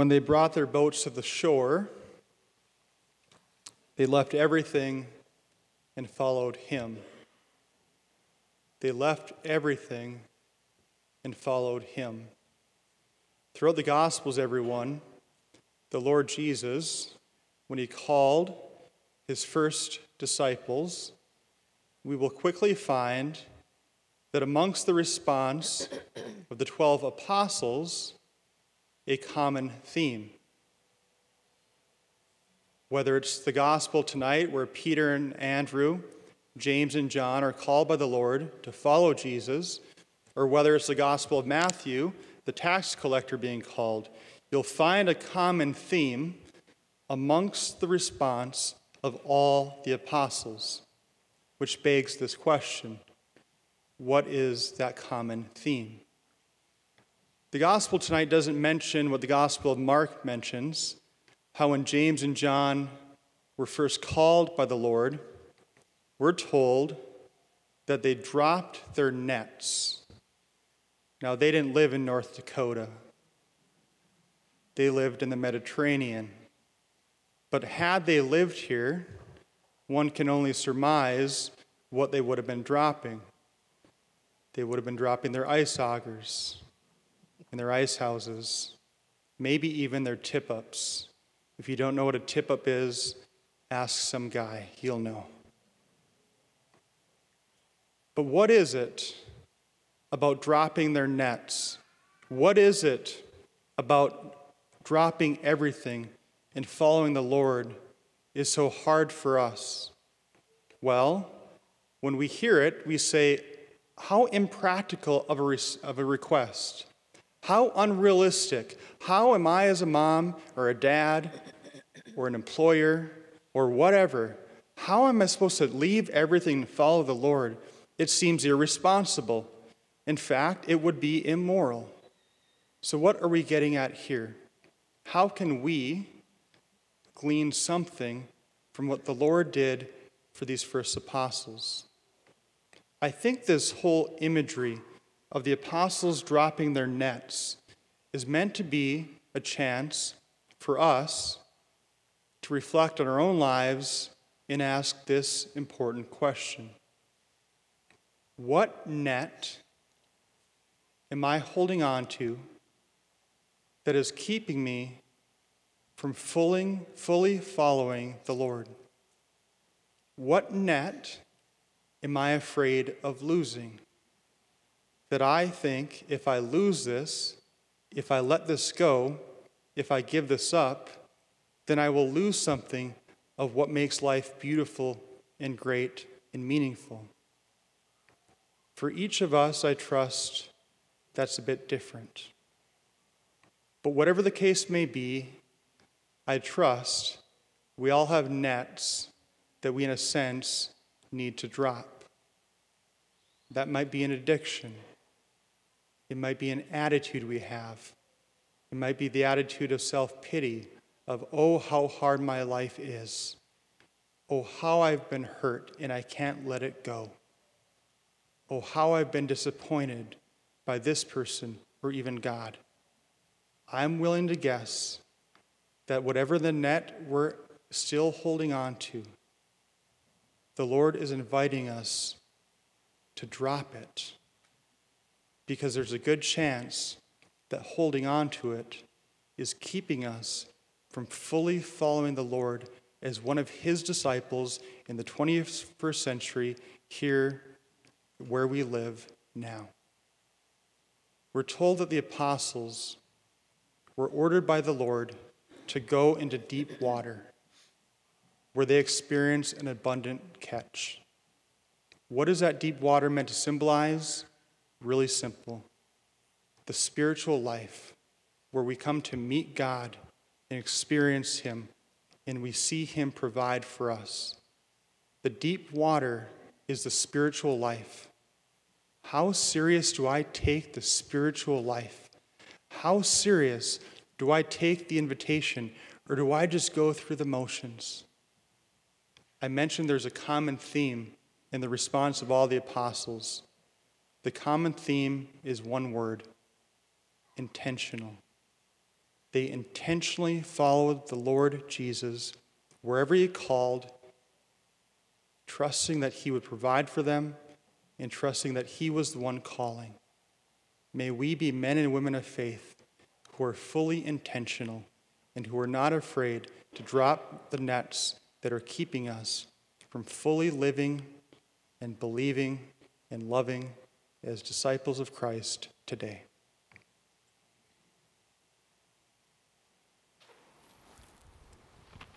When they brought their boats to the shore, they left everything and followed him. They left everything and followed him. Throughout the Gospels, everyone, the Lord Jesus, when he called his first disciples, we will quickly find that amongst the response of the 12 apostles, a common theme. Whether it's the gospel tonight where Peter and Andrew, James and John are called by the Lord to follow Jesus, or whether it's the gospel of Matthew, the tax collector being called, you'll find a common theme amongst the response of all the apostles, which begs this question what is that common theme? The gospel tonight doesn't mention what the gospel of Mark mentions how when James and John were first called by the Lord, we're told that they dropped their nets. Now, they didn't live in North Dakota, they lived in the Mediterranean. But had they lived here, one can only surmise what they would have been dropping. They would have been dropping their ice augers and their ice houses, maybe even their tip ups. If you don't know what a tip up is, ask some guy, he'll know. But what is it about dropping their nets? What is it about dropping everything and following the Lord is so hard for us? Well, when we hear it, we say, how impractical of a, re- of a request. How unrealistic. How am I, as a mom or a dad or an employer or whatever, how am I supposed to leave everything and follow the Lord? It seems irresponsible. In fact, it would be immoral. So, what are we getting at here? How can we glean something from what the Lord did for these first apostles? I think this whole imagery of the apostles dropping their nets is meant to be a chance for us to reflect on our own lives and ask this important question What net am I holding on to that is keeping me from fully, following the Lord? What net am I afraid of losing? That I think if I lose this, if I let this go, if I give this up, then I will lose something of what makes life beautiful and great and meaningful. For each of us, I trust that's a bit different. But whatever the case may be, I trust we all have nets that we, in a sense, need to drop. That might be an addiction. It might be an attitude we have. It might be the attitude of self pity, of, oh, how hard my life is. Oh, how I've been hurt and I can't let it go. Oh, how I've been disappointed by this person or even God. I'm willing to guess that whatever the net we're still holding on to, the Lord is inviting us to drop it because there's a good chance that holding on to it is keeping us from fully following the Lord as one of his disciples in the 21st century here where we live now. We're told that the apostles were ordered by the Lord to go into deep water where they experience an abundant catch. What is that deep water meant to symbolize? Really simple the spiritual life where we come to meet God and experience Him and we see Him provide for us. The deep water is the spiritual life. How serious do I take the spiritual life? How serious do I take the invitation, or do I just go through the motions? I mentioned there's a common theme in the response of all the apostles. The common theme is one word intentional. they intentionally followed the Lord Jesus wherever he called, trusting that he would provide for them and trusting that he was the one calling. May we be men and women of faith who are fully intentional and who are not afraid to drop the nets that are keeping us from fully living and believing and loving as disciples of Christ today.